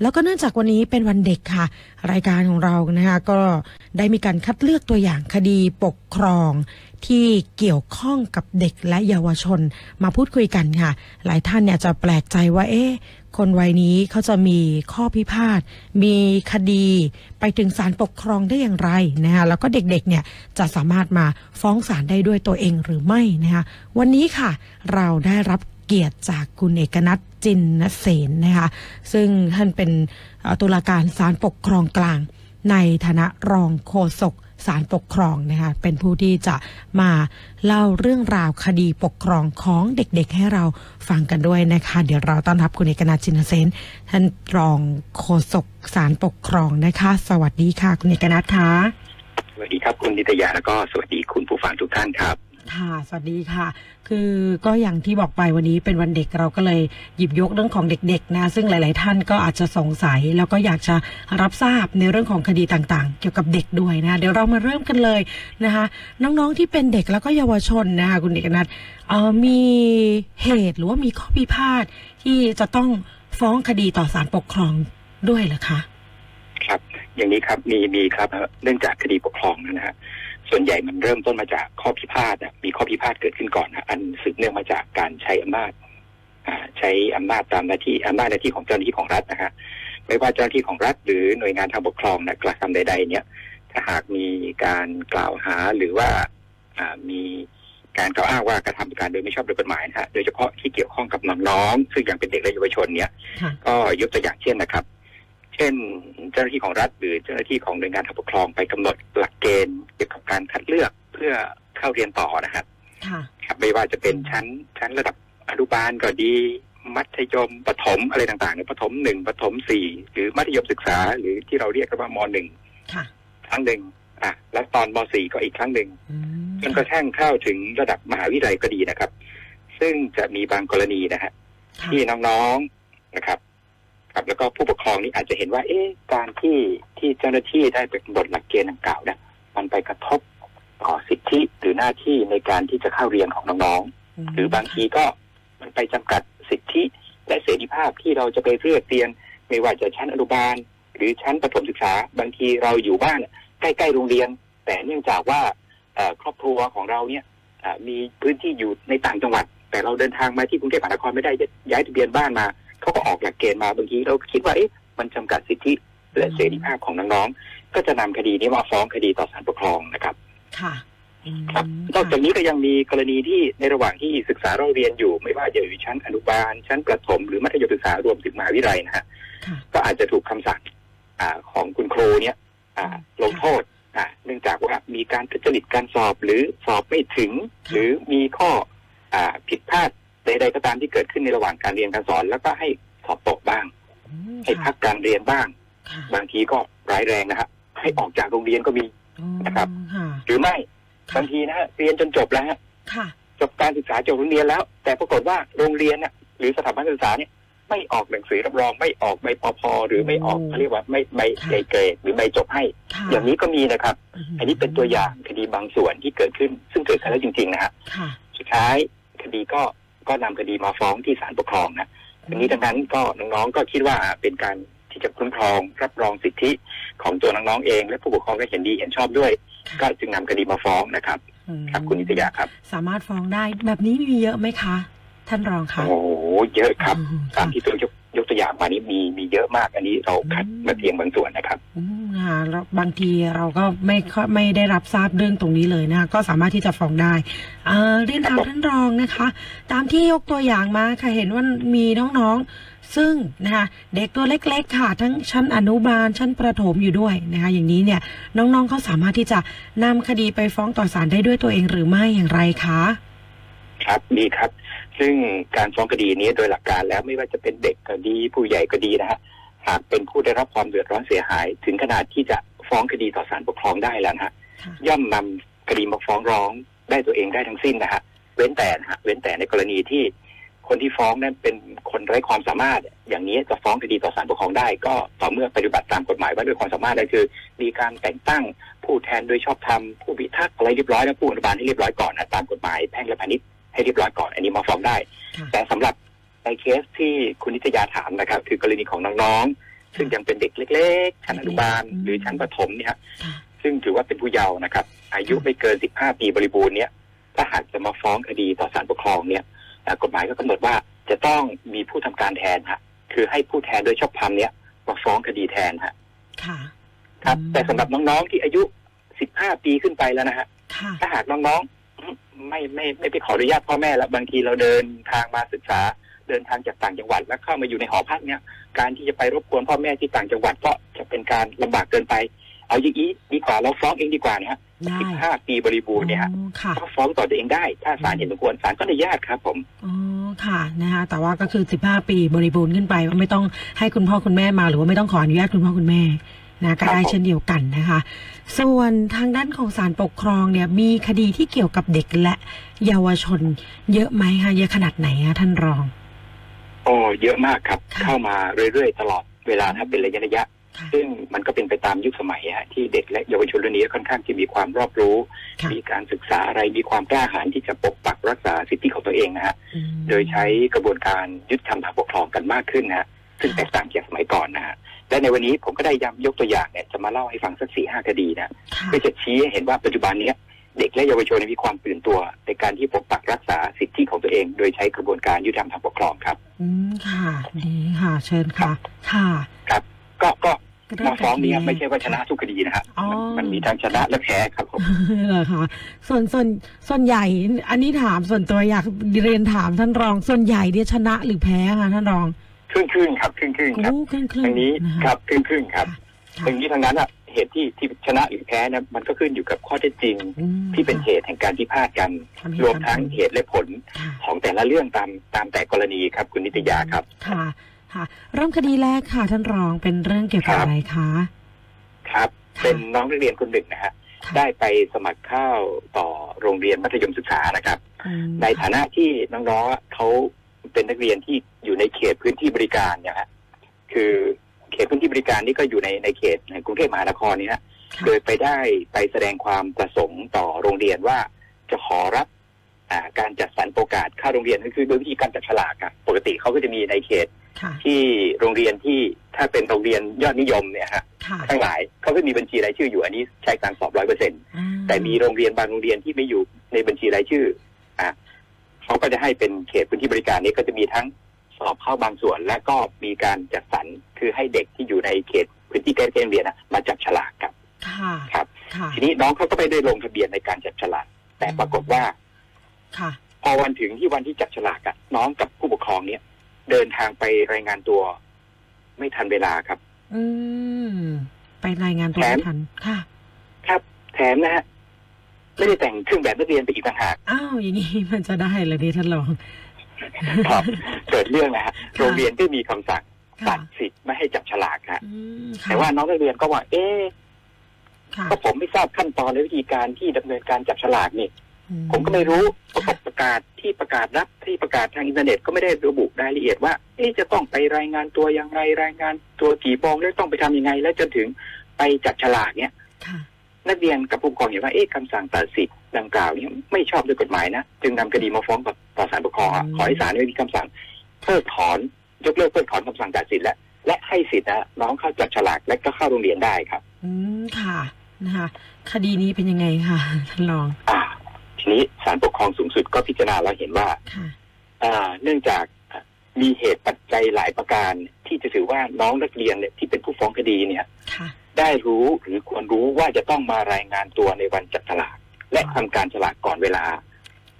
แล้วก็เนื่องจากวันนี้เป็นวันเด็กค่ะ รายการของเรานะคะก็ได้มีการคัดเลือกตัวอย่างคดีปกครองที่เกี่ยวข้องกับเด็กและเยาวชนมาพูดคุยกันค่ะ หลายท่านเนี่ยจะแปลกใจว่า เอ๊ะ คนวัยนี้เขาจะมีข้อพิพาท มีคดีไปถึงศาลปกครองได้อย่างไรนะคะแล้วก็เด็กๆเนี่ยจะสามารถมาฟ้องศาลได้ด้วยตัวเองหรือไม่นะคะวันนี้ค่ะ เราได้รับ เกียรติจากคุณเอกนัทจินนเสนนะคะซึ่งท่านเป็นตุลาการศาลปกครองกลาง ในฐานะรองโฆษกศาลปกครองนะคะเป็นผู้ที่จะมาเล่าเรื่องราวคดีปกครองของเด็กๆ ให้เราฟังกันด้วยนะคะ เดี๋ยวเราต้อนรับคุณเอกนาจินเซนท่านรองโฆษกศาลปกครองนะคะ สวัสดีค่ะ คุณเอกนัทค่ะสวัสดีครับคุณนิตยาแล้วก็สวัสดีคุณผู้ฟังทุกท่านครับ ค่ะ สวัสดีค่ะ คือก็อย่างที่บอกไปวันนี้เป็นวันเด็กเราก็เลยหยิบยกเรื่องของเด็กๆนะซึ่งหลาย ๆ ท่านก็อาจจะสงสัย แล้วก็อยากจะรับทราบในเรื่องของคดีต่างๆ เกี่ยวกับเด็กด้วยนะเดี๋ยวเรามาเริ่มกันเลยนะคะ น้องๆที่เป็นเด็กแล้วก็เยาวชนนะคะคุณเอกนัทเอ่อมีเหตุหรือว่ามีข้อพิพาทที่จะต้องฟ้องคดีต่อศาลปกครองด้วยเหรอคะ ครับ อย่างนี้ครับมีมีครับเนื่องจากคดีปกครองนะฮะ ส่วนใหญ่มันเริ่มต้นมาจากข้อพิพาทอะมีข้อพิพาทเกิดขึ้นก่อนนะอันสืบเนื่องมาจากการใช้อำนาจอ่าใช้อำนาจตามหน้าที่อำนาจหน้าที่ของเจ้าหน้าที่ของรัฐนะฮะไม่ว่าเจ้าหน้าที่ของรัฐ หรือหน่วยงานทางปกครองนะกระทำใด ๆ เนี่ยถ้าหากมีการกล่าวหาหรือว่าอ่ามีการกล่าวอ้างว่ากระทำการโดยไม่ชอบด้วยกฎหมายนะฮะโดยเฉพาะที่เกี่ยวข้องกับน้องๆซึ่งยังเป็นเด็กและเยาวชนเนี่ยค่ะก็ยกตัวอย่างเช่นนะครับ เช่น เจ้าหน้าที่ของรัฐ หรือเจ้าหน้าที่ของหน่วยงานทางปกครองไปกำหนดหลักเกณฑ์เกี่ยวกับการคัดเลือกเพื่อเข้าเรียนต่อนะครับค่ะครับไม่ว่าจะเป็นชั้นชั้นระดับอนุบาลก็ดี มัธยมประถมอะไรต่างๆเนี่ยประถมหนึ่งประถมสี่หรือมัธยมศึกษา หรือที่เราเรียกกันว่ามหนึ่งค่ะครั้งหนึ่งอะและตอนมสี่ก็อีกครั้งหนึ่งอืมจนกระทั่งเข้าถึงระดับมหาวิทยาลัยก็ดีนะครับ ซึ่งจะมีบางกรณีนะฮะค่ะที่น้องๆนะครับ ครับแล้วก็ผู้ปกครองนี่อาจจะเห็นว่า เอ๊ะการที่ที่เจ้าหน้าที่ได้ไปกำหนดหลักเกณฑ์ดังกล่าวเนี่ยมันไปกระทบต่อสิทธิหรือหน้าที่ในการที่จะเข้าเรียนของน้องๆหรือบางทีก็มันไปจำกัดสิทธิและเสรีภาพที่เราจะไปเลือกเรียน ไม่ว่าจะชั้นอนุบาล หรือชั้นประถมศึกษา บางทีเราอยู่บ้านใกล้ๆโรงเรียน แต่เนื่องจากว่าเอ่อครอบครัวของเราเนี่ยเอ่อมีพื้นที่อยู่ในต่างจังหวัด แต่เราเดินทางมาที่กรุงเทพมหานครไม่ได้ย้ายทะเบียนบ้านมา เขาก็ออกหลักเกณฑ์มาบางทีเราคิดว่าเอ๊ะมันจำกัดสิทธิและเสรีภาพของน้องๆ ก็จะนำคดีนี้มาฟ้องคดีต่อศาลปกครองนะครับ ค่ะอืมครับนอกจากนี้ก็ยังมีกรณีที่ในระหว่างที่ศึกษาเราเรียนอยู่ ไม่ว่าจะอยู่ชั้นอนุบาล ชั้นประถมหรือมัธยมศึกษารวมถึงมหาวิทยาลัยนะฮะค่ะก็อาจจะถูกคำสั่งอาของคุณครูเนี่ยอ่าลงโทษอ่าเนื่องจากว่ามีการทุจริตการสอบหรือสอบไม่ถึง หรือมีข้ออ่าผิดพลาด ใดๆก็ตามที่เกิดขึ้นในระหว่างการเรียนการสอน แล้วก็ให้สอบตกบ้างอืมให้พักการเรียนบ้างค่ะบางทีก็ร้ายแรงนะฮะให้ออกจากโรงเรียนก็มีอ๋อนะครับค่ะหรือไม่ค่ะบางทีนะฮะเรียนจนจบแล้วฮะค่ะจบการศึกษาจบโรงเรียนแล้ว แต่ปรากฏว่าโรงเรียนน่ะหรือสถาบันศึกษาเนี่ยไม่ออกหนังสือรับรองไม่ออกใบปพหรือไม่ออกโอ้เขาเรียกว่าไม่ใบค่ะใบเกรดหรือใบจบให้ค่ะอย่างนี้ก็มีนะครับมอันนี้เป็นตัวอย่างคดีบางส่วนที่เกิดขึ้น ซึ่งเกิดขึ้นแล้วจริงๆนะฮะค่ะสุดท้ายคดีก็ ก็นำคดีมาฟ้องที่ศาลปกครองนะอันนี้ดังนั้นก็น้องๆก็คิดว่าเป็นการที่จะคุ้มครองรับรองสิทธิของตัวน้องๆเอง และผู้ปกครองก็เห็นดีเห็นชอบด้วยค่ะก็จึงนำคดีมาฟ้องนะครับอืมครับคุณนิตยาครับ สามารถฟ้องได้แบบนี้มีเยอะไหมคะ ท่านรองคะโอ้โหเยอะครับอืมตามที่ตัวยก ยกตัวอย่างมานี้มีมีเยอะมากอันนี้เราคัดอืมมาเพียงบางส่วนนะครับอืมค่ะแล้วบางทีเราก็ไม่ค่อยไม่ได้รับทราบเรื่องตรงนี้เลยนะคะก็สามารถที่จะฟ้องได้เอ่อเรียนถามครับผมท่านรองนะคะ ตามที่ยกตัวอย่างมาค่ะเห็นว่ามีน้องๆ ซึ่งนะคะเด็กตัวเล็ก ๆ ค่ะ ทั้งชั้นอนุบาลชั้นประถมอยู่ด้วยนะคะ อย่างนี้เนี่ยน้องๆเขาสามารถที่จะนำคดีไปฟ้องต่อศาลได้ด้วยตัวเองหรือไม่อย่างไรคะ ครับดีครับ ซึ่งการฟ้องคดีนี้โดยหลักการแล้วไม่ว่าจะเป็นเด็กก็ดีผู้ใหญ่ก็ดีนะฮะหากเป็นผู้ได้รับความเดือดร้อนเสียหาย ถึงขนาดที่จะฟ้องคดีต่อศาลปกครองได้แล้วนะฮะค่ะย่อมนำคดีมาฟ้องร้องได้ตัวเองได้ทั้งสิ้นนะฮะเว้นแต่นะฮะเว้นแต่ในกรณีที่คนที่ฟ้องนั้นเป็นคนไร้ความสามารถ อย่างนี้จะฟ้องคดีต่อศาลปกครองได้ ก็ต่อเมื่อปฏิบัติตามกฎหมายว่าด้วยความสามารถนั่นคือ มีการแต่งตั้งผู้แทนโดยชอบธรรมผู้พิทักษ์อะไรเรียบร้อยและผู้อนุบาลให้เรียบร้อยก่อนนะตามกฎหมายแพ่งและพาณิชย์ ให้เรียบร้อยก่อน อันนี้มาฟ้องได้ค่ะแต่สำหรับในเคสที่คุณนิตยาถามนะครับ คือกรณีของน้องๆ ซึ่งยังเป็นเด็กเล็ก ๆ ชั้นอนุบาลอืมหรือชั้นประถมเนี่ยค่ะซึ่งถือว่าเป็นผู้เยาว์นะครับ อายุไม่เกิน 15 ปีบริบูรณ์เนี่ยถ้าหากจะมาฟ้องคดีต่อศาลปกครองเนี่ยเอ่อกฎหมายก็กำหนดว่าจะต้องมีผู้ทำการแทนฮะคือให้ผู้แทนโดยชอบธรรมเนี่ยมาฟ้องคดีแทนฮะค่ะครับอืมแต่สำหรับน้องๆที่อายุ 15 ปีขึ้นไปแล้วนะฮะค่ะถ้าหากน้องๆ ไม่ไม่ไม่ไปขออนุญาตพ่อแม่แล้วบางทีเราเดินทางมาศึกษา เดินทางจากต่างจังหวัดแล้วเข้ามาอยู่ในหอพักเนี่ยการที่จะไปรบกวนพ่อแม่ที่ต่างจังหวัดก็จะเป็นการลำบากเกินไป เอาอย่างนี้ดีกว่าเราฟ้องเองดีกว่าเนี่ยฮะได้สิบห้าปีบริบูรณ์เนี่ยฮะอ๋อค่ะก็ฟ้องต่อตัวเองได้ ถ้าศาลเห็นสมควรศาลก็อนุญาตครับผมอ๋อค่ะนะคะแต่ว่าก็คือ15ปีบริบูรณ์ขึ้นไปว่าไม่ต้องให้คุณพ่อคุณแม่มา หรือว่าไม่ต้องขออนุญาตคุณพ่อคุณแม่ นะก็ได้ครับผมเช่นเดียวกันนะคะ ส่วนทางด้านของศาลปกครองเนี่ยมีคดีที่เกี่ยวกับเด็กและเยาวชนเยอะไหมคะเยอะขนาดไหนคะท่านรอง โอ้เยอะมากครับค่ะเข้ามาเรื่อยๆ ตลอดเวลาถ้าเป็นระยะระยะค่ะซึ่งมันก็เป็นไปตามยุคสมัยฮะที่เด็กและเยาวชนรุ่นนี้ค่อนข้างจะมีความรอบรู้ค่ะมีการศึกษาอะไรมีความกล้าหาญที่จะปกปักรักษาสิทธิของตัวเองนะฮะอืมโดยใช้กระบวนการยุติธรรมทางปกครองกันมากขึ้นนะฮะซึ่งแตกต่างจากสมัยก่อนนะฮะ และในวันนี้ผมก็ได้ย้ำยกตัวอย่างเนี่ยจะมาเล่าให้ฟังสักสี่ห้าคดีนะค่ะเพื่อจะชี้ให้เห็นว่าปัจจุบันเนี้ยเด็กและเยาวชนมีความตื่นตัว ในการที่ปกปักรักษาสิทธิของตัวเอง โดยใช้กระบวนการยุติธรรมทางปกครองครับ อืมค่ะดีค่ะ เชิญค่ะ ค่ะก็ก็ก็เริ่มาฟ้องเนี้ยจกไม่ใช่ว่าชนะทุกคดีนะฮะอ๋อมันมันมีทั้งชนะและแพ้ครับผมเหรอคะส่วนส่วนส่วนใหญ่ อันนี้ถามส่วนตัวอยากเรียนถามท่านรอง ส่วนใหญ่เนี่ยชนะหรือแพ้คะท่านรอง ครึ่งครึ่งๆครับครึ่งครึ่งๆครับโอ้ครึ่งครึ่งทางนี้นะะครับครึ่งครึ่งๆครับค่ะทางนี้ทางนั้นอะเหตุที่ที่ชนะหรือแพ้นะมันก็ขึ้นอยู่กับข้อเท็จจริงอืมที่เป็นเหตุแห่งการพิพาทกันค่ะรวมทั้งเหตุและผลค่ะของแต่ละเรื่องตามตามแต่กรณีครับคุณนิตยาครับ ค่ะ ค่ะ เริ่มคดีแรกค่ะท่านรองเป็นเรื่องเกี่ยวกับครับอะไรคะครับค่ะเป็นน้องนักเรียนคนหนึ่งนะฮะค่ะได้ไปสมัครเข้าต่อโรงเรียนมัธยมศึกษานะครับอืมในฐานะที่น้องๆเขา เป็นนักเรียนที่อยู่ในเขตพื้นที่บริการเนี่ยฮะคือเขตพื้นที่บริการนี่ก็อยู่ในในเขตในกรุงเทพมหานครนี่ฮะค่ะโดยไปได้ไปแสดงความประสงค์ต่อโรงเรียนว่าจะขอรับอ่าการจัดสรรโอกาสเข้าโรงเรียนก็คือโดยวิธีการจับฉลากอะปกติเขาก็จะมีในเขตค่ะที่โรงเรียนที่ถ้าเป็นโรงเรียนยอดนิยมเนี่ยฮะค่ะทั้งหลายเขาก็มีบัญชีรายชื่ออยู่อันนี้ใช้การสอบร้อยเปอร์เซ็นต์อ่าแต่มีโรงเรียนบางโรงเรียนที่ไม่อยู่ในบัญชีรายชื่ออะ เขาก็จะให้เป็นเขตพื้นที่บริการนี้ก็จะมีทั้งสอบเข้าบางส่วน และก็มีการจัดสรรคือให้เด็กที่อยู่ในเขตพื้นที่ใกล้ๆโรงเรียนนะมาจับฉลากครับค่ะครับค่ะทีนี้น้องเขาก็ไปได้ลงทะเบียนในการจับฉลากแต่ปรากฏว่าค่ะ พอวันถึงที่วันที่จับฉลากอะน้องกับผู้ปกครองเนี่ย เดินทางไปรายงานตัว ไม่ทันเวลาครับ อืมไปรายงานตัวแถมไม่ทันค่ะ ครับ แถมนะฮะ ไม่ได้แต่งเครื่องแบบนักเรียนไปอีกต่างหากอ้าวอย่างนี้มันจะได้เลยดิท่านรองครับเกิดเรื่องนะฮะค่ะโรงเรียนก็มีคำสั่งค่ะตัดสิทธิ์ไม่ให้จับฉลากฮะอืมค่ะแต่ว่าน้องนักเรียนก็ว่า เอ๊ะค่ะก็ผมไม่ทราบขั้นตอนและวิธีการที่ดำเนินการจับฉลากนี่อืผมก็ไม่รู้ประกอบประกาศที่ประกาศรับที่ประกาศทางอินเทอร์เน็ตก็ไม่ได้ระบุรายละเอียดว่าเอ๊ะจะต้องไปรายงานตัวอย่างไรรายงานตัวกี่โมงแล้วต้องไปทำยังไง แล้วจนถึงไปจับฉลากเนี่ยค่ะ นักเรียนกับผู้ปกครองเห็นว่าเอ๊ะคำสั่งตัดสิทธิ์ดังกล่าวนี้ไม่ชอบด้วยกฎหมายนะ จึงนำคดีมาฟ้องกับต่อศาลปกครองอะอืมขอให้ศาลได้มีคำสั่งเพิกถอนยกเลิกเพิกถอนคำสั่งตัดสิทธิ์และและให้สิทธิ์นะน้องเข้าจับฉลากและก็เข้าโรงเรียนได้ครับ อืมค่ะนะคะคดีนี้เป็นยังไงคะท่านรองอ่า ทีนี้ศาลปกครองสูงสุดก็พิจารณาแล้วเห็นว่าค่ะอ่า เนื่องจากอะมีเหตุปัจจัยหลายประการที่จะถือว่าน้องนักเรียนเนี่ยที่เป็นผู้ฟ้องคดีเนี่ยค่ะ ได้รู้หรือควรรู้ว่าจะต้องมารายงานตัวในวันจับฉลาก และทำการฉลากก่อนเวลา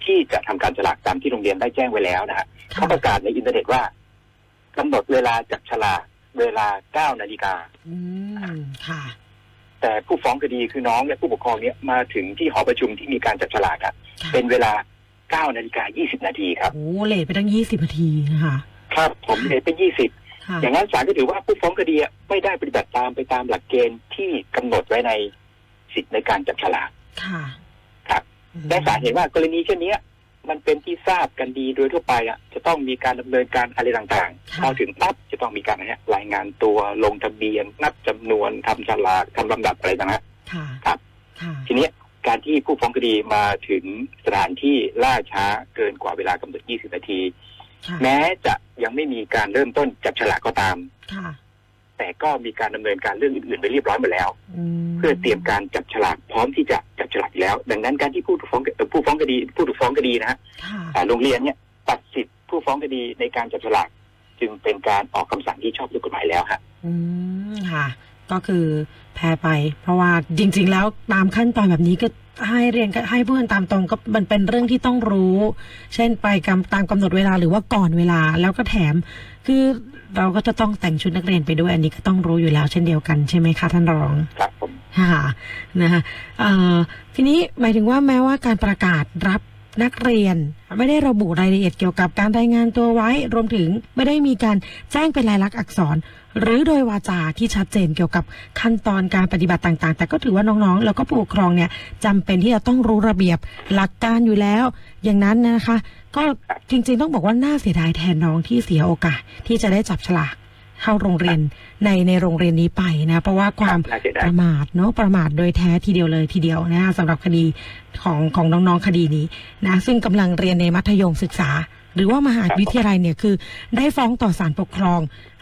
ที่จะทำการฉลากตามที่โรงเรียนได้แจ้งไว้แล้วนะฮะค่ะเขาประกาศในอินเทอร์เน็ตว่ากำหนดเวลาจับฉลากเวลา9นาฬิกาอืมค่ะ แต่ผู้ฟ้องคดีคือน้องและผู้ปกครองเนี่ยมาถึงที่หอประชุมที่มีการจับฉลากอะค่ะเป็นเวลา9นาฬิกา20นาทีครับโอ้ late ไปตั้งยี่สิบนาทีนะคะครับผมเลยเป็น20ค่ะ อย่างนั้นศาลก็ถือว่าผู้ฟ้องคดีอะไม่ได้ปฏิบัติตามไปตามหลักเกณฑ์ที่กำหนดไว้ในสิทธิในการจับฉลากค่ะครับอืมและศาลเห็นว่ากรณีเช่นเนี้ยมันเป็นที่ทราบกันดีโดยทั่วไปอะจะต้องมีการดำเนินการอะไรต่างๆค่ะพอถึงปั๊บจะต้องมีการอะไรฮะรายงานตัวลงทะเบียน นับจำนวนทำฉลากทำลำดับอะไรต่างๆค่ะครับค่ะทีเนี้ยการที่ผู้ฟ้องคดีมาถึงสถานที่ล่าช้าเกินกว่าเวลากำหนด 20 นาทีค่ะ แม้จะยังไม่มีการเริ่มต้นจับฉลากก็ตามค่ะแต่ก็มีการดำเนินการเรื่องอื่นๆไปเรียบร้อยหมดแล้วมเพื่อเตรียมการจับฉลากพร้อมที่จะจับฉลากอยู่แล้ว ดังนั้นการที่ผู้ถูกฟ้องเอ่อผู้ฟ้องคดี ผู้ถูกฟ้องคดีนะฮะค่ะอ่าโรงเรียนเนี่ยตัดสิทธิ์ผู้ฟ้องคดีในการจับฉลากจึงเป็นการออกคำสั่งที่ชอบด้วยกฎหมายแล้วฮะอืมค่ะ ก็คือ แพ้ไป เพราะว่าจริง ๆ แล้วตามขั้นตอนแบบนี้ก็ให้เรียนก็ให้พูดกันตามตรงก็มันเป็นเรื่องที่ต้องรู้ เช่นไปกำตามกำหนดเวลาหรือว่าก่อนเวลาแล้วก็แถม คือเราก็จะต้องแต่งชุดนักเรียนไปด้วย อันนี้ก็ต้องรู้อยู่แล้วเช่นเดียวกันใช่ไหมคะท่านรองครับผมค่ะนะคะเอ่อทีนี้หมายถึงว่าแม้ว่าการประกาศรับนักเรียน ไม่ได้ระบุรายละเอียดเกี่ยวกับการรายงานตัวไว้ รวมถึงไม่ได้มีการแจ้งเป็นลายลักษณ์อักษร หรือโดยวาจาที่ชัดเจนเกี่ยวกับขั้นตอนการปฏิบัติต่างๆ แต่ก็ถือว่าน้องๆ แล้วก็ผู้ปกครองเนี่ยจำเป็นที่จะต้องรู้ระเบียบหลักการอยู่แล้ว อย่างนั้นนะคะ ก็จริงๆต้องบอกว่าน่าเสียดายแทนน้องที่เสียโอกาสที่จะได้จับฉลาก เข้าโรงเรียนในในโรงเรียนนี้ไปนะ เพราะว่าความน่าเสียปดายระมาทเนาะประมาทโดยแท้ทีเดียวเลยทีเดียวนะคะสำหรับคดีของของน้องๆคดีนี้นะซึ่งกำลังเรียนในมัธยมศึกษา หรือว่ามหาวิทยาลัยเนี่ยคือได้ฟ้องต่อศาลปกครอง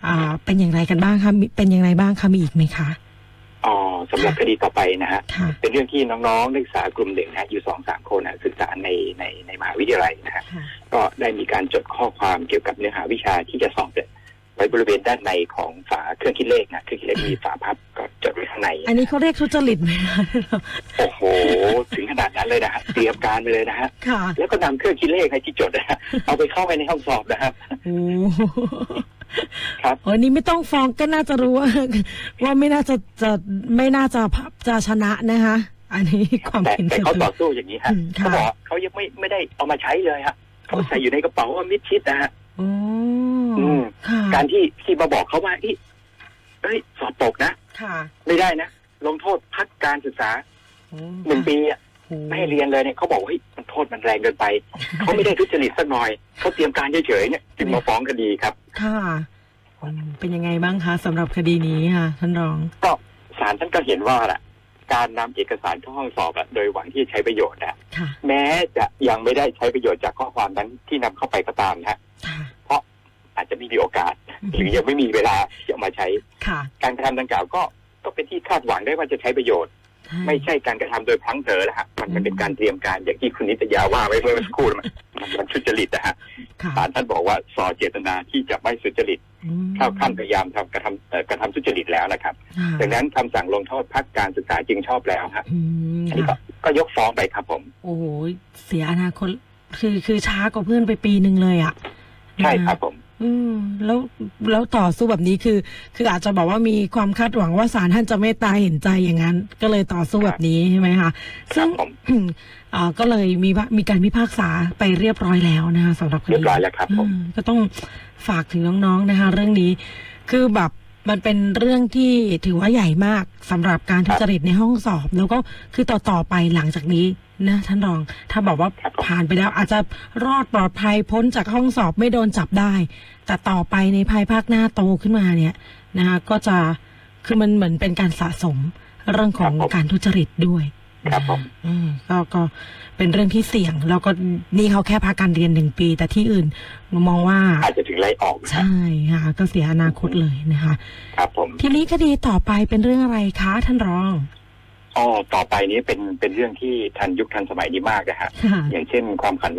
อ่าเป็นอย่างไรกันบ้างคะมีเป็นอย่างไรบ้างคะมีอีกไหมคะอ๋อสำหรับคดีต่อไปนะฮะค่ะเป็นเรื่องที่น้องๆนักศึกษากลุ่มหนึ่งนะฮะอยู่สองสามคนนะศึกษาในในในมหาวิทยาลัยนะฮะค่ะก็ได้มีการจดข้อความเกี่ยวกับเนื้อหาวิชาที่จะสอบเนี่ย ไว้บริเวณด้านในของฝาเครื่องคิดเลขนะเครื่องคิดเลขมีฝาพับก็จดไว้ข้างใน อันนี้เขาเรียกทุจริตไหมคะโอ้โห ถึงขนาดนั้นเลยนะฮะเตรียมการไปเลยนะฮะค่ะแล้วก็นำเครื่องคิดเลขให้ที่จดนะฮะเอาไปเข้าไปในห้องสอบนะครับโอ้ครับโอ้นี่ไม่ต้องฟ้องก็น่าจะรู้ว่าว่าไม่น่าจะจะไม่น่าจะจะชนะนะคะอันนี้ความแต่เห็นแต่ส่วนเขาตัวต่อสู้อย่างนี้ฮะอืมค่ะเขาบอกเขายังไม่ไม่ได้เอามาใช้เลยฮะเขาใส่อยู่ในกระเป๋าว่ามิดชิดนะฮะโอ้อืมค่ะการที่ที่มาบอกเขาว่าเอ้ยเอ้ย สอบตกนะค่ะไม่ได้นะ ลงโทษพักการศึกษาโอ้หนึ่งปีอะโอ้ไม่ให้เรียนเลยเนี่ยเขาบอกว่าเฮ้ยมันโทษมันแรงเกินไป เขาไม่ได้ทุจริตสักหน่อย เขาเตรียมการเฉยๆเนี่ยจึงมาฟ้องคดีครับ ค่ะอืมเป็นยังไงบ้างคะสำหรับคดีนี้ค่ะ ท่านรองก็ศาลท่านก็เห็นว่าล่ะการนำเอกสารเข้าห้องสอบอะโดยหวังที่จะใช้ประโยชน์นะค่ะแม้จะยังไม่ได้ใช้ประโยชน์จากข้อความนั้นที่นำเข้าไปก็ตามนะฮะค่ะ อาจจะไม่มีโอกาส หรือยังไม่มีเวลาที่จะเอามาใช้ค่ะการกระทำดังกล่าวก็ก็เป็นที่คาดหวังได้ว่าจะใช้ประโยชน์ ไม่ใช่การกระทำโดยพลั้งเผลอนะฮะมันมันเป็นการเตรียมการอย่างที่คุณนิตยาว่าไว้เมื่อสักครู่นะมันมันทุจริตนะฮะค่ะศาลท่านบอกว่าสอเจตนาที่จะไม่สุจริตอืมเข้าขั้นพยายามทำกระทำเอ่อกระทำทุจริตแล้วนะครับค่ะดังนั้นคำสั่งลงโทษพักการศึกษาจึงชอบแล้วครับอืมอันนี้ก็ค่ะก็ยกฟ้องไปครับผม โอ้โหเสียอนาคตคือคือช้ากว่าเพื่อนไปปีหนึ่งเลยอะใช่ครับผม อืมแล้วแล้วต่อสู้แบบนี้คือ คืออาจจะบอกว่ามีความคาดหวังว่าศาลท่านจะเมตตาเห็นใจอย่างนั้น ก็เลยต่อสู้แบบนี้ใช่ไหมคะครัซึ่บงผมอืมอ่าก็เลยมีว่ามีการพิพากษาไปเรียบร้อยแล้วนะคะสำหรับคดีเรียบร้อยแล้วครับผมอืมก็ต้องฝากถึงน้องๆนะคะ เรื่องนี้คือแบบ มันเป็นเรื่องที่ถือว่าใหญ่มากสำหรับการทุจริตในห้องสอบ แล้วก็คือต่อต่อๆไปหลังจากนี้นะท่านรอง ถ้าบอกว่าครับผมผ่านไปแล้วอาจจะรอดปลอดภัยพ้นจากห้องสอบไม่โดนจับได้ แต่ต่อไปในภายภาคหน้าโตขึ้นมาเนี่ยนะคะก็จะคือมันเหมือนเป็นการสะสมเรื่องของครับผมการทุจริตด้วยครับผมอืมก็ก็ เป็นเรื่องที่เสี่ยง แล้วก็นี่เขาแค่พักการเรียนหนึ่งปี แต่ที่อื่นมองว่า อาจจะถึงไล่ออกนะครับใช่ค่ะก็เสียอนาคตเลยนะคะ ครับผมทีนี้คดีต่อไปเป็นเรื่องอะไรคะท่านรอง อ๋อต่อไปนี้เป็นเป็นเรื่องที่ทันยุคทันสมัยนี้มากนะฮะค่ะอย่างเช่นความขวัญ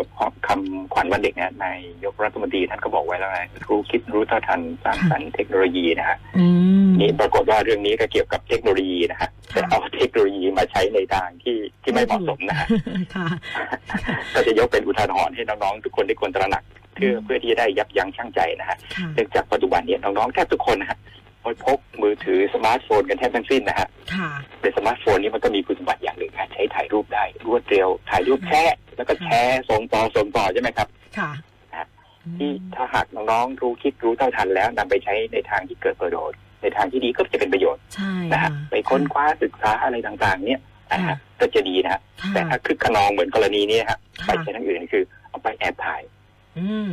คำขวัญวันเด็กเนี่ยนายยกรัฐมนตรีท่านก็บอกไว้แล้วไงรู้คิดรู้เท่าทันสร้างสรรค์เทคโนโลยีนะฮะอืมนี่ปรากฏว่าเรื่องนี้ก็เกี่ยวกับเทคโนโลยีนะฮะค่ะแต่เอาเทคโนโลยีมาใช้ในทางที่ที่ไม่เหมาะสมนะฮะค่ะก็จะยกเป็นอุทาหรณ์ให้น้องๆทุกคนได้ควรตระหนักเพื่อเพื่อที่จะได้ยับยั้งชั่งใจนะฮะค่ะเนื่องจากปัจจุบันเนี้น้องๆแทบทุกคนนะฮะ พกมือถือสมาร์ทโฟนกันแทบทั้งสิ้นนะฮะค่ะในสมาร์ทโฟนนี้มันก็มีคุณสมบัติอย่างหนึ่งฮะใช้ถ่ายรูปได้ รวดเร็ว ถ่ายรูปแชะแล้วก็แชร์ส่งต่อส่งต่อใช่ไหมครับ ค่ะที่ถ้าหากน้องๆรู้คิดรู้เท่าทันแล้วนำไปใช้ในทางที่เกิดประโยชน์ในทางที่ดีก็จะเป็นประโยชน์ใช่นะค่ะฮะไปค้นคว้าศึกษาอะไรต่างๆ เนี่ยนะค่ะฮะก็จะดีนะฮะค่ะแต่ถ้าคึกขนองเหมือนกรณีนี้ฮะไปค่ะใช้ทางอื่นคือเอาไปแอบถ่ายอืม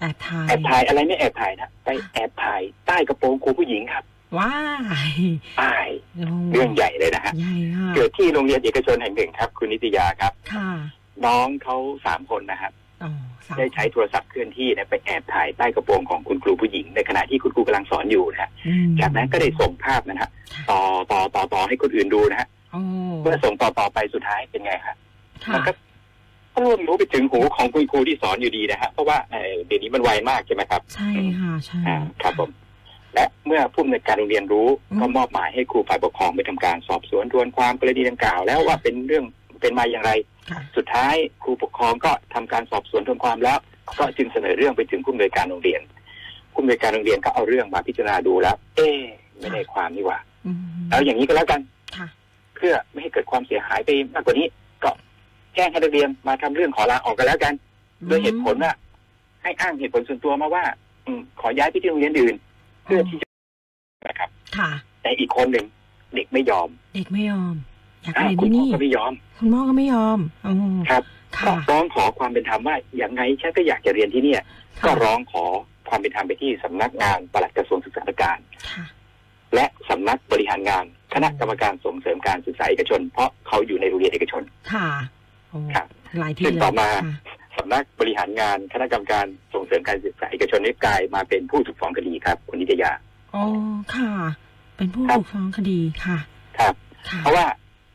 แอบถ่ายแอบถ่ายอะไรไม่แอบถ่ายนะไปแอบถ่ายใต้กระโปรงครูผู้หญิงครับว้ายใช่เรื่องใหญ่เลยนะฮะใหญ่ค่ะเกิดที่โรงเรียนเอกชนแห่งหนึ่งครับ คุณนิตยาครับค่ะน้องเขาสามคนนะฮะอ๋อสาวได้ใช้โทรศัพท์เคลื่อนที่เนี่ยไปแอบถ่ายใต้กระโปรงของคุณครูผู้หญิง ในขณะที่คุณครูกำลังสอนอยู่นะฮะอืมจากนั้นก็ได้ส่งภาพนะฮะค่ะต่อต่อต่อต่อให้คนอื่นดูนะฮะโอ้เมื่อส่งต่อต่อไปสุดท้ายเป็นไงฮะค่ะมันก็ ก็ร่วมรู้ไปถึงหูของคุณครูที่สอนอยู่ดีนะฮะเพราะว่าเอ่อเดี๋ยวนี้มันไวมากใช่ไหมครับ ใช่ค่ะใช่อ่าครับผมและเมื่อผู้อำนวยการโรงเรียนรู้อืมก็มอบหมายให้ครูฝ่ายปกครองไปทำการสอบสวนทวนความกรณีดังกล่าว แล้วว่าเป็นเรื่องเป็นมาอย่างไรค่ะสุดท้ายครูปกครองก็ทำการสอบสวนทวนความแล้ว ก็จึงเสนอเรื่องไปถึงผู้อำนวยการโรงเรียนผู้อำนวยการโรงเรียนก็เอาเรื่องมาพิจารณาดูแล้ว เอ๊ะไม่ได้ความนี่หว่าอืมแล้วอย่างนี้ก็แล้วกันค่ะเพื่อไม่ให้เกิดความเสียหายไปมากกว่านี้ก็แจ้งให้นักเรียนมาทำเรื่องขอลาออกกันแล้วกันโดยเหตุผลว่าให้อ้างเหตุผลส่วนตัวมาว่า อืมขอย้ายไปที่โรงเรียนอื่น เพื่อที่จะนะครับ ค่ะ แต่อีกคนหนึ่งเด็กไม่ยอม เด็กไม่ยอมอยากอ้าวเรียนคุณที่พ่อนี่ก็ไม่ยอม คุณพ่อก็ไม่ยอมอ๋อครับก็ค่ะร้องขอความเป็นธรรมว่าอย่างไงฉันก็อยากจะเรียนที่เนี่ย ก็ค่ะร้องขอความเป็นธรรมไปที่สำนักงานปลัดกระทรวงศึกษาธิการค่ะและสำนักบริหารงานคณะกรรมการส่งเสริมการศึกษาเอกชน เพราะเขาอยู่ในโรงเรียนเอกชน ค่ะโอ้ครับ หลายที่ซึ่งเลยต่อมาค่ะสำนักบริหารงานคณะกรรมการส่งเสริมการศึกษาเอกชนนี้กลายมาเป็นผู้ถูกฟ้องคดีครับ คุณนิตยาอ๋อค่ะ เป็นผู้ครับถูกฟ้องคดีค่ะ ครับค่ะเพราะว่า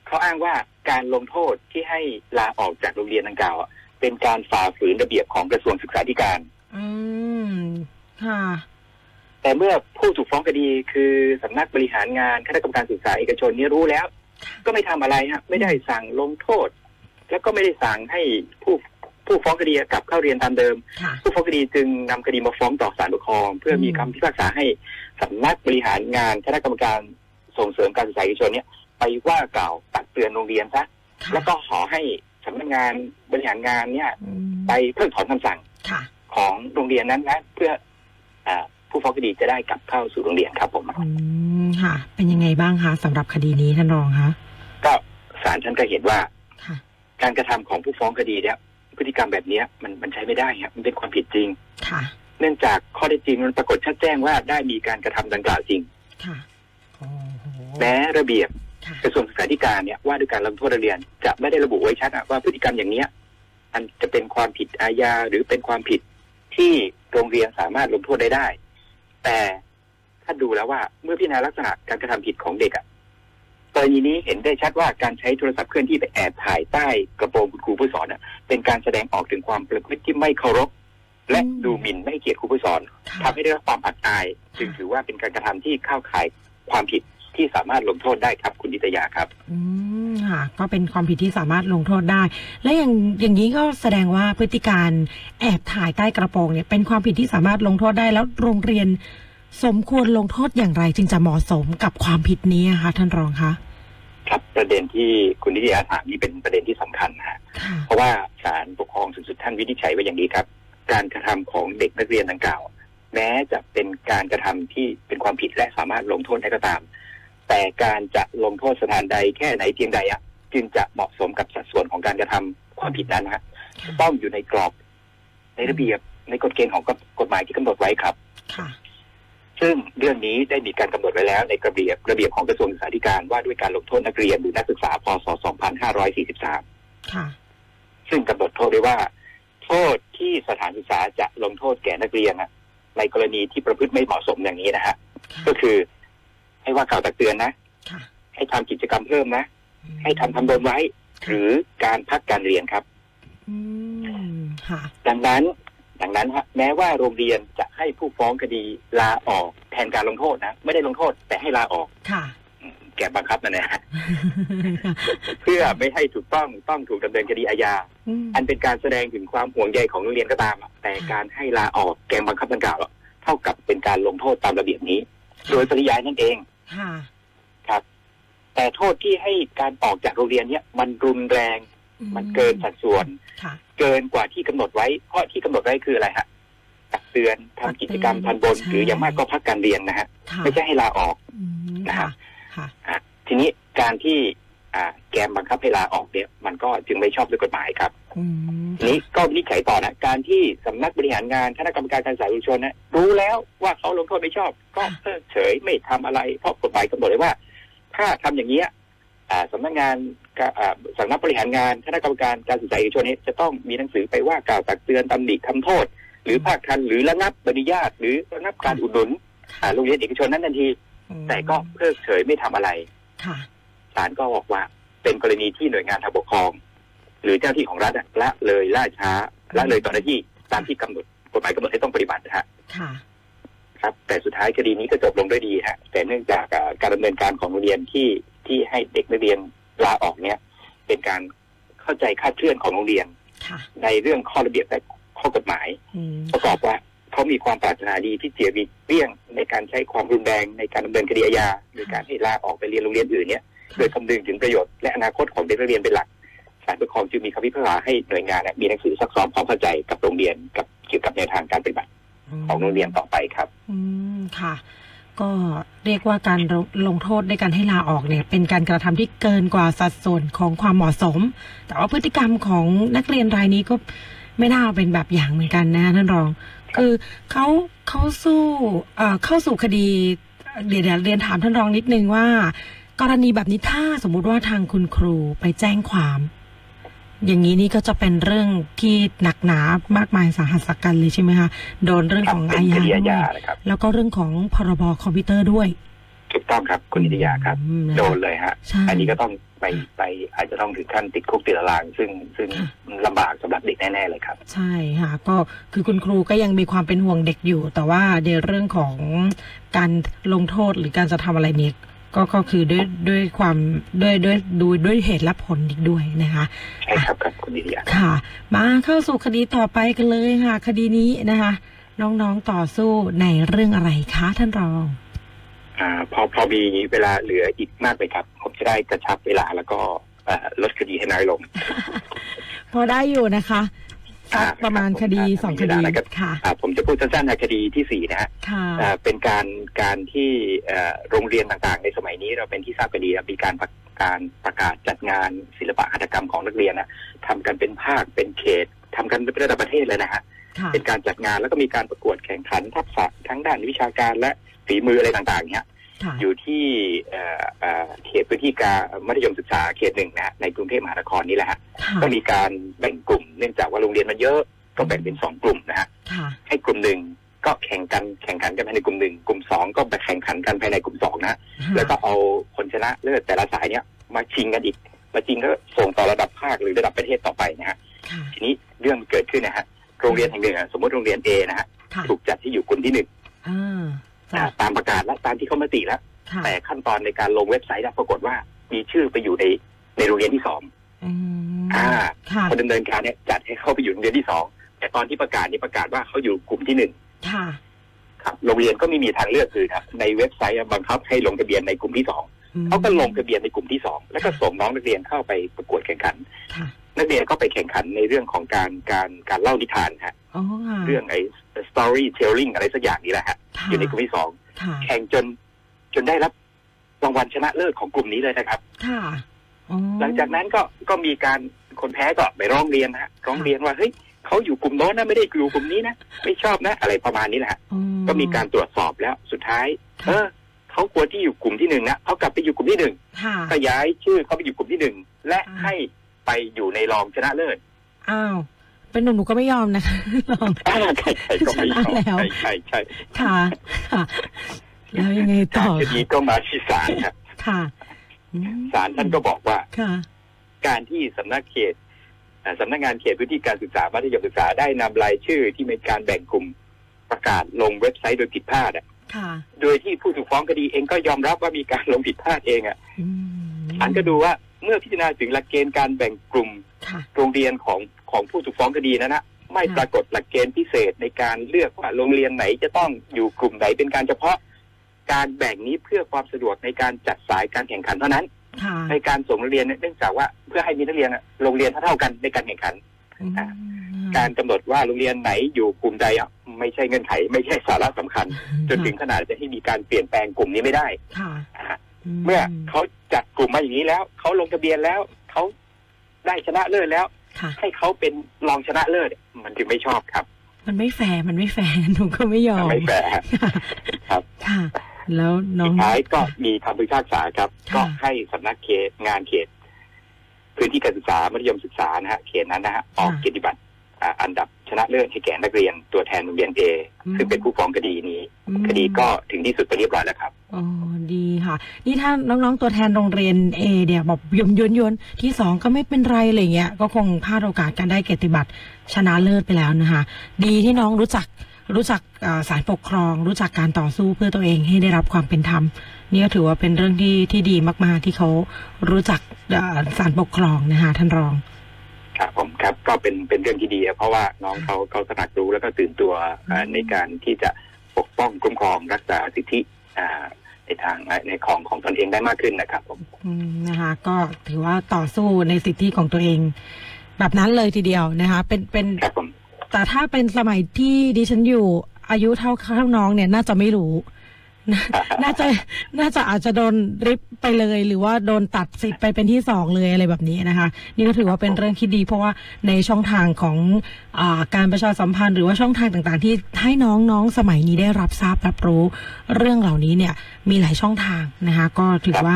เขาอ้างว่าการลงโทษที่ให้ลาออกจากโรงเรียนดังกล่าวอะเป็นการฝ่าฝืนระเบียบของกระทรวงศึกษาธิการ อืม ค่ะ แต่เมื่อผู้ถูกฟ้องคดีคือสำนักบริหารงานคณะกรรมการศึกษาเอกชนนี้รู้แล้ว ก็ไม่ทำอะไรฮะ ไม่ได้สั่งลงโทษ แล้วก็ไม่ได้สั่งให้ผู้ผู้ฟ้องคดีกลับเข้าเรียนตามเดิมค่ะผู้ฟ้องคดีจึงนำคดีมาฟ้องต่อศาลปกครอง เพื่อมีอืมคำพิพากษาให้สำนักบริหารงานคณะกรรมการส่งเสริมการศึกษาเอกชนเนี่ยไปว่ากล่าวตักเตือนโรงเรียนซะค่ะแล้วก็ขอให้สำนักงานบริหารงานเนี่ยอืมไปเพิกถอนคำสั่งค่ะของโรงเรียนนั้นนะเพื่ออาผู้ฟ้องคดีจะได้กลับเข้าสู่โรงเรียนครับผมอืมค่ะ เป็นยังไงบ้างคะสำหรับคดีนี้ท่านรองคะก็ศาลท่านก็เห็นว่าค่ะ การกระทำของผู้ฟ้องคดีเนี่ยพฤติกรรมแบบเนี้ยมันมันใช้ไม่ได้ครับมันเป็นความผิดจริงค่ะเนื่องจากข้อเท็จจริงมันปรากฏชัดแจ้งว่าได้มีการกระทำดังกล่าวจริงค่ะโอ้โหแม้ระเบียบค่ะกระทรวงศึกษาธิการเนี่ยว่าด้วยการลงโทษนักเรียน จะไม่ได้ระบุไว้ชัดอะว่าพฤติกรรมอย่างเนี้ยอันจะเป็นความผิดอาญาหรือเป็นความผิดที่โรงเรียนสามารถลงโทษได้ได้ แต่ถ้าดูแล้วว่าเมื่อพิจารณาลักษณะการกระทำผิดของเด็กอะ กรณีนี้เห็นได้ชัดว่าการใช้โทรศัพท์เคลื่อนที่ไปแอบถ่ายใต้กระโปรงคุณครูผู้สอนอะเป็นการแสดงออกถึงความประพฤติที่ไม่เคารพ และดูหมิ่นไม่ให้เกียรติครูผู้สอนค่ะทำให้ได้รับความอับอาย จึงถือว่าเป็นการกระทำที่เข้าข่ายความผิดที่สามารถลงโทษได้ครับคุณนิตยาครับ อืมค่ะ ก็เป็นความผิดที่สามารถลงโทษได้ และอย่างอย่างนี้ก็แสดงว่าพฤติการแอบถ่ายใต้กระโปรงเนี่ยเป็นความผิดที่สามารถลงโทษได้แล้วโรงเรียน สมควรลงโทษอย่างไรจึงจะเหมาะสมกับความผิดนี้อะคะท่านรองคะครับประเด็นที่คุณนิตยาถามนี่เป็นประเด็นที่สำคัญนะฮะค่ะเพราะว่าศาลปกครองสูงสุดท่านวินิจฉัยไว้อย่างนี้ครับ การกระทำของเด็กนักเรียนดังกล่าว แม้จะเป็นการกระทำที่เป็นความผิดและสามารถลงโทษได้ก็ตาม แต่การจะลงโทษสถานใดแค่ไหนเพียงใดอะจึงจะเหมาะสมกับสัดส่วนของการกระทำความผิดนั้นนะฮะต้องอยู่ในกรอบในระเบียบในกฎเกณฑ์ของกฎหมายที่กำหนดไว้ครับค่ะ ซึ่งเรื่องนี้ได้มีการกำหนดไว้แล้วในระเบียบระเบียบของกระทรวงศึกษาธิการว่าด้วยการลงโทษนักเรียนหรือนักศึกษาพศ 2543ค่ะซึ่งกำหนดโทษไว้ว่า โทษที่สถานศึกษาจะลงโทษแก่นักเรียนนะในกรณีที่ประพฤติไม่เหมาะสมอย่างนี้นะฮะค่ะก็คือให้ว่ากล่าวตักเตือนนะค่ะให้ทำกิจกรรมเพิ่มนะ ให้ทำทำบนไว้ หรือการพักการเรียนครับอืมค่ะดังนั้น ดังนั้นฮะแม้ว่าโรงเรียนจะให้ผู้ฟ้องคดีลาออกแทนการลงโทษนะ ไม่ได้ลงโทษแต่ให้ลาออกค่ะอืมแก่บังคับนั่นแหละฮะเพื่อไม่ให้ถูกต้องต้องถูกดำเนินคดีอาญามอันเป็นการแสดงถึงความห่วงใยของโรงเรียนก็ตามอะแต่การให้ลาออกแกงบังคับดังกล่าวอะเท่ากับเป็นการลงโทษตามระเบียบนี้ โดยปริยายนั่นเองค่ะแต่โทษที่ให้การออกจากโรงเรียนเนี่ยมันรุนแรง มันเกินสัดส่วนค่ะ เกินกว่าที่กำหนดไว้เพราะที่กำหนดไว้คืออะไรฮะตักเตือนทำกิจกรรมทันบนใช่หรืออย่างมากก็พักการเรียนนะฮะค่ะไม่ใช่ให้ลาออกอืมนะครัค่ะบค่ะอะทีนี้การที่อ่าแกมบังคับให้ลาออกเนี่ยมันก็จึงไม่ชอบด้วยกฎหมายครับอืมทีนี้ก็วินิจฉัยต่อนะการที่สำนักบริหารงานคณะกรรมการการศึกษาเอกชนนะรู้แล้วว่าเขาลงโทษไม่ชอบ ก็เพิกเฉยไม่ทำอะไร เพราะกฎหมายกำหนดไว้ว่า ถ้าทำอย่างเนี้ยอ่า สำนักงานกะอ่าสำนักบริหารงานคณะกรรมการการศึกษาเอกชนนี้จะต้องมีหนังสือไปว่ากล่าวตักเตือนตำหนิคำโทษ หรือภาคทันหรือระงับอนุญาต หรือระงับการอุดหนุนอ่าโรงเรียนเอกชนนั้นทันที แต่ก็เพิกเฉยไม่ทำอะไรค่ะศาลก็บอกว่าเป็นกรณีที่หน่วยงานทางปกครอง หรือเจ้าหน้าที่ของรัฐอะละเลยล่าช้าละเลยต่อหน้าที่ตามที่กำหนดกฎหมายกำหนดให้ต้องปฏิบัตินะฮะค่ะครับ แต่สุดท้ายคดีนี้ก็จบลงด้วยดีฮะ แต่เนื่องจากอ่าการดำเนินการของโรงเรียนที่ ที่ให้เด็กนักเรียนลาออกเนี่ย เป็นการเข้าใจคลาดเคลื่อนของโรงเรียนค่ะในเรื่องข้อระเบียบและข้อกฎหมายอืมประกอบว่าเขามีความปรารถนาดีที่จะมีเลี่ยงในการใช้ความรุนแรงในการดำเนินคดีอาญาโดยการให้ลาออกไปเรียนโรงเรียนอื่นเนี่ยโดยคำนึงถึงประโยชน์และอนาคตของเด็กนักเรียนเป็นหลักศาลปกครองจึงมีคำพิพากษาให้หน่วยงานเนี่ยมีหนังสือซักซ้อมความเข้าใจกับโรงเรียนกับเกี่ยวกับแนวทางการปฏิบัติของโรงเรียนต่อไปครับ อืมค่ะ ก็เรียกว่าการลงโทษในการให้ลาออกเนี่ย เป็นการกระทำที่เกินกว่าสัดส่วนของความเหมาะสม แต่ว่าพฤติกรรมของนักเรียนรายนี้ก็ไม่น่าเป็นแบบอย่างเหมือนกันนะท่านรอง คือเขาเขาสู้เข้าสู่คดีเดี๋ยวเดี๋ยวเรียนถามท่านรองนิดนึงว่า กรณีแบบนี้ถ้าสมมุติว่าทางคุณครูไปแจ้งความ อย่างนี้นี่ก็จะเป็นเรื่องที่หนักหนามากมายสาหัสสากันเลยใช่ไหมคะโดนเรื่องครับของเป็นอาคญาดีอาด้วญายนะครับแล้วก็เรื่องของพรบคอมพิวเตอร์ด้วยถูกต้องครับคุณนิตยาครับอืมะคะโดนเลยฮะใช่อันนี้ก็ต้องไปไปอาจจะต้องถึงขั้นติดคุกติดตาราง ซึ่งซึ่งค่ะลำบากสำหรับเด็กแน่ ๆ เลยครับ ใช่ค่ะ ก็คือคุณครูก็ยังมีความเป็นห่วงเด็กอยู่ แต่ว่าในเรื่องของการลงโทษหรือการจะทำอะไรเนี่ย ก็ก็คือด้วยด้วยความด้วยด้วยดูด้วยเหตุและผลอีกด้วยนะคะใช่ครับครับคุณนิตยาค่ะ มาเข้าสู่คดีต่อไปกันเลยค่ะ คดีนี้นะคะ น้องๆต่อสู้ในเรื่องอะไรคะท่านรองอ่าพอพอมีเวลาเหลืออีกมากเลยครับ ผมจะได้กระชับเวลาแล้วก็เอ่อลดคดีให้น้อยลง พอได้อยู่นะคะ สักประมาณคดีอ่าสองมีคเวดีลานะครับค่ะอ่าผมจะพูดสั้นๆในคดีที่สี่นะฮะค่ะอ่าเป็นการการที่เอ่อโรงเรียนต่างๆ ในสมัยนี้เราเป็นที่ทราบกันดีครับมีการประการประกาศจัดงานศิลปะหัตถกรรมของนักเรียนนะทำกันเป็นภาคเป็นเขตทำกันเป็นระดับประเทศเลยนะฮะค่ะเป็นการจัดงานแล้วก็มีการประกวดแข่งขันทักษะทั้งด้านวิชาการและฝีมืออะไรต่างๆเนี่ยค่ะ อยู่ที่เอ่อเอ่อเขตพื้นที่การมัธยมศึกษาเขตหนึ่งนะฮะในกรุงเทพมหานครนี่แหละฮะค่ะก็มีการแบ่งกลุ่มเนื่องจากว่าโรงเรียนมันเยอะก็แบ่งเป็นสองกลุ่มนะฮะค่ะให้กลุ่มหนึ่งก็แข่งกันแข่งขันกันภายในกลุ่มหนึ่งกลุ่มสองก็ไปแข่งขันกันภายในกลุ่มสองนะฮะแล้วก็เอาคนชนะเลิศแต่ละสายเนี่ยมาชิงกันอีกมาชิงก็ส่งต่อระดับภาคหรือระดับประเทศต่อไปนะฮะค่ะทีนี้เรื่องมันเกิดขึ้นนะฮะโรงเรียนแห่งหนึ่งอะสมมติโรงเรียน A นะฮะค่ะถูกจัดที่อยู่กลุ่มที่หนึ่งอ่าอ่าจ้ะ ตามประกาศและตามที่เขามาติแล้วค่ะแต่ขั้นตอนในการลงเว็บไซต์นะปรากฏว่ามีชื่อไปอยู่ในในโรงเรียนที่สองอืมอ่าค่ะคนดำเนินการเนี่ยจัดให้เข้าไปอยู่โรงเรียนที่สองแต่ตอนที่ประกาศนี่ประกาศว่าเขาอยู่กลุ่มที่หนึ่งค่ะครับโรงเรียนก็ไม่มีทางเลือกคือครับในเว็บไซต์บังคับให้ลงทะเบียนในกลุ่มที่สองอืมเขาก็ลงทะเบียนในกลุ่มที่สองแล้วก็ส่งน้องนักเรียนเข้าไปประกวดแข่งขันค่ะ นักเรียนก็ไปแข่งขันในเรื่องของการการการเล่านิทานฮะอ๋อค่ะเรื่องไอ้ story telling อะไรสักอย่างนี้แหละฮะค่ะอยู่ในกลุ่มที่สองค่ะแข่งจนจนได้รับรางวัลชนะเลิศของกลุ่มนี้เลยนะครับค่ะอ๋อหลังจากนั้นก็ก็มีการคนแพ้ก็ไปร้องเรียนนะฮะร้องเรียนว่าเฮ้ยเขาอยู่กลุ่มโน้นนะไม่ได้อยู่กลุ่มนี้นะไม่ชอบนะ อะไรประมาณนี้แหละฮะอ๋อก็มีการตรวจสอบแล้วสุดท้ายค่ะเออเขาควรที่อยู่กลุ่มที่หนึ่งนะเขากลับไปอยู่กลุ่มที่หนึ่งค่ะก็ย้ายชื่อเขาไปอยู่กลุ่มที่หนึ่งและอ่าให้ ไปอยู่ในรองชนะเลิศอ้าวเป็นหนุ่มหนูก็ไม่ยอมนะคะลองอ่าใครๆก็ไม่ชอบชนะแล้วใช่ใช่ใช่ค่ะค่ะแล้วยังไงต่อคดีก็มาที่ศาลครับค่ะอืมศาลท่านก็บอกว่าค่ะการที่สำนักเขตเอ่อสำนักงานเขตพื้นที่การศึกษามัธยมศึกษาได้นำรายชื่อที่มีการแบ่งกลุ่มประกาศลงเว็บไซต์โดยผิดพลาดอะค่ะโดยที่ผู้ถูกฟ้องคดีเองก็ยอมรับว่ามีการลงผิดพลาดเองอะอืมศาลก็ดูว่า เมื่อพิจารณาถึงหลักเกณฑ์การแบ่งกลุ่มค่ะโรงเรียนของของผู้ถูกฟ้องคดีนั้นนะไม่ค่ะปรากฏหลักเกณฑ์พิเศษในการเลือกว่าโรงเรียนไหนจะต้องอยู่กลุ่มไหนเป็นการเฉพาะ การแบ่งนี้เพื่อความสะดวกในการจัดสายการแข่งขันเท่านั้นค่ะในการส่งนักเรียนเนี่ยเนื่องจากว่าเพื่อให้มีนักเรียนอะโรงเรียนเท่าๆกันในการแข่งขันอืมการกำหนดว่าโรงเรียนไหนอยู่กลุ่มใดอะไม่ใช่เงื่อนไข ไม่ใช่สาระสำคัญ จนถึงขนาดจะให้มีการเปลี่ยนแปลงกลุ่มนี้ไม่ได้ค่ะนะฮะ เมื่อเขาจัดกลุ่มมาอย่างนี้แล้ว เขาลงทะเบียนแล้ว เขาได้ชนะเลิศแล้วค่ะให้เขาเป็นรองชนะเลิศเนี่ยมันถึงไม่ชอบครับ มันไม่แฟร์มันไม่แหนูก็ไม่ยอมไม่แฟร์ฮะค่ะครับค่ะ แล้วน้อสุงดท้ายก็มีคำพิพากษาครับค่ะก็ให้สำนักเขตงานเขต พื้นที่การศึกษามัธยมศึกษานะฮะเขตนั้นนะฮะออกเกียรติบัตรอ่าอันดับช นะเลิศให้แก่นักเรียนตัวแทนโรงเรียน A ซึ่งเป็นผู้ฟ้องคดีนี้อืมคดีก็ถึงที่สุดไปเรียบร้อยแล้วครับอ๋อดีค่ะ นี่ถ้าน้องๆตัวแทนโรงเรียนเอเนี่ยบอกยนยนยนที่สองก็ไม่เป็นไรอะไรเงี้ยก็คงพลาดโอกาสการได้เกียรติบัตรชนะเลิศไปแล้วนะคะ ดีที่น้องรู้จักรู้จักเอ่อสารปกครอง รู้จักการต่อสู้เพื่อตัวเองให้ได้รับความเป็นธรรมนี่ก็ถือว่าเป็นเรื่องที่ที่ดีมาก ๆ ที่เขารู้จักเอ่อสารปกครองนะคะท่านรอง ครับผมครับก็เป็นเป็นเรื่องที่ดีครับเพราะว่าน้องเขาเขาตระหนักรู้แล้วก็ตื่นตัวอ่าอืมในการที่จะปกป้องคุ้มครองรักษาสิทธิอ่าในทางในของของตนเองได้มากขึ้นนะครับผมอืมนะคะ ก็ถือว่าต่อสู้ในสิทธิของตัวเอง แบบนั้นเลยทีเดียวนะคะ เป็นเป็นครับผมแต่ถ้าเป็นสมัยที่ดิฉันอยู่อายุเท่าเท่าน้องเนี่ยน่าจะไม่รู้ น่าจะน่าจะอาจจะโดนริบไปเลย หรือว่าโดนตัดสิทธิ์ไปเป็นที่สองเลยอะไรแบบนี้นะคะ นี่ก็ถือว่าเป็นเรื่องที่ดี เพราะว่าในช่องทางของอการประชาสัมพันธ์หรือว่าช่องทางต่างๆ ที่ให้น้องๆสมัยนี้ได้รับทราบรับรู้เรื่องเหล่านี้เนี่ยมีหลายช่องทางนะคะ ก็ถือว่า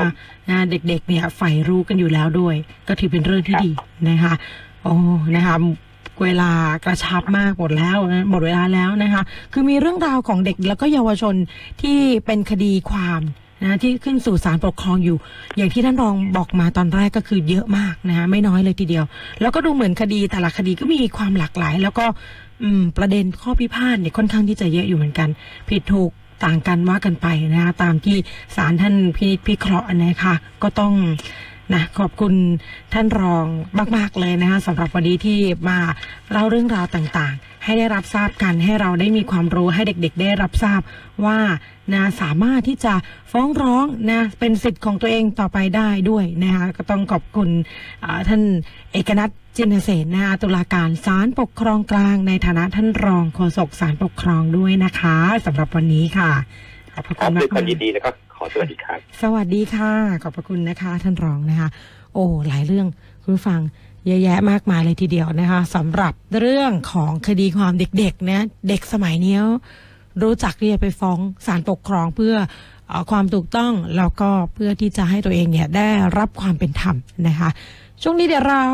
นะเด็กๆเนี่ยใฝ่รู้กันอยู่แล้วด้วย ก็ถือเป็นเรื่องที่ดีนะคะโอ้นะคะ เวลากระชับมากหมดแล้วหมดเวลาแล้วนะคะ คือมีเรื่องราวของเด็กแล้วก็เยาวชนที่เป็นคดีความนะที่ขึ้นสู่ศาลปกครองอยู่ อย่างที่ท่านรองบอกมาตอนแรกก็คือเยอะมากนะคะไม่น้อยเลยทีเดียว แล้วก็ดูเหมือนคดีแต่ละคดีก็มีความหลากหลาย แล้วก็ประเด็นข้อพิพาทเนี่ยค่อนข้างที่จะเยอะอยู่เหมือนกัน ผิดถูกต่างกันว่ากันไปนะคะตามที่ศาลท่านพินิจพิเคราะห์นะคะก็ต้อง นะขอบคุณท่านรองมากๆเลยนะคะสำหรับวันนี้ที่มาเล่าเรื่องราวต่างๆ ให้ได้รับทราบกันให้เราได้มีความรู้ให้เด็กๆ ได้รับทราบว่านะสามารถที่จะฟ้องร้องนะเป็นสิทธิ์ของตัวเองต่อไปได้ด้วยนะคะก็ต้องขอบคุณท่านเอกนัทจินเสนนะคะตุลาการศาลปกครองกลาง ในฐานะท่านรองโฆษกศาลปกครองด้วยนะคะสำหรับวันนี้ค่ะขอบคคุรับณด้วยความากๆยินดีแล้วก็ ขอสวัสดีครับ สวัสดีค่ะ ขอบพระคุณนะคะ ท่านรองนะคะ โอ้ หลายเรื่องคุณฟังเยอะแยะมากมายเลยทีเดียวนะคะสำหรับเรื่องของคดีความเด็กๆนะเด็กสมัยนี้รู้จักที่จะไปฟ้องศาลปกครองเพื่อเออความถูกต้องแล้วก็เพื่อที่จะให้ตัวเองเนี่ยได้รับความเป็นธรรมนะคะ ช่วงนี้เดี๋ยวเรา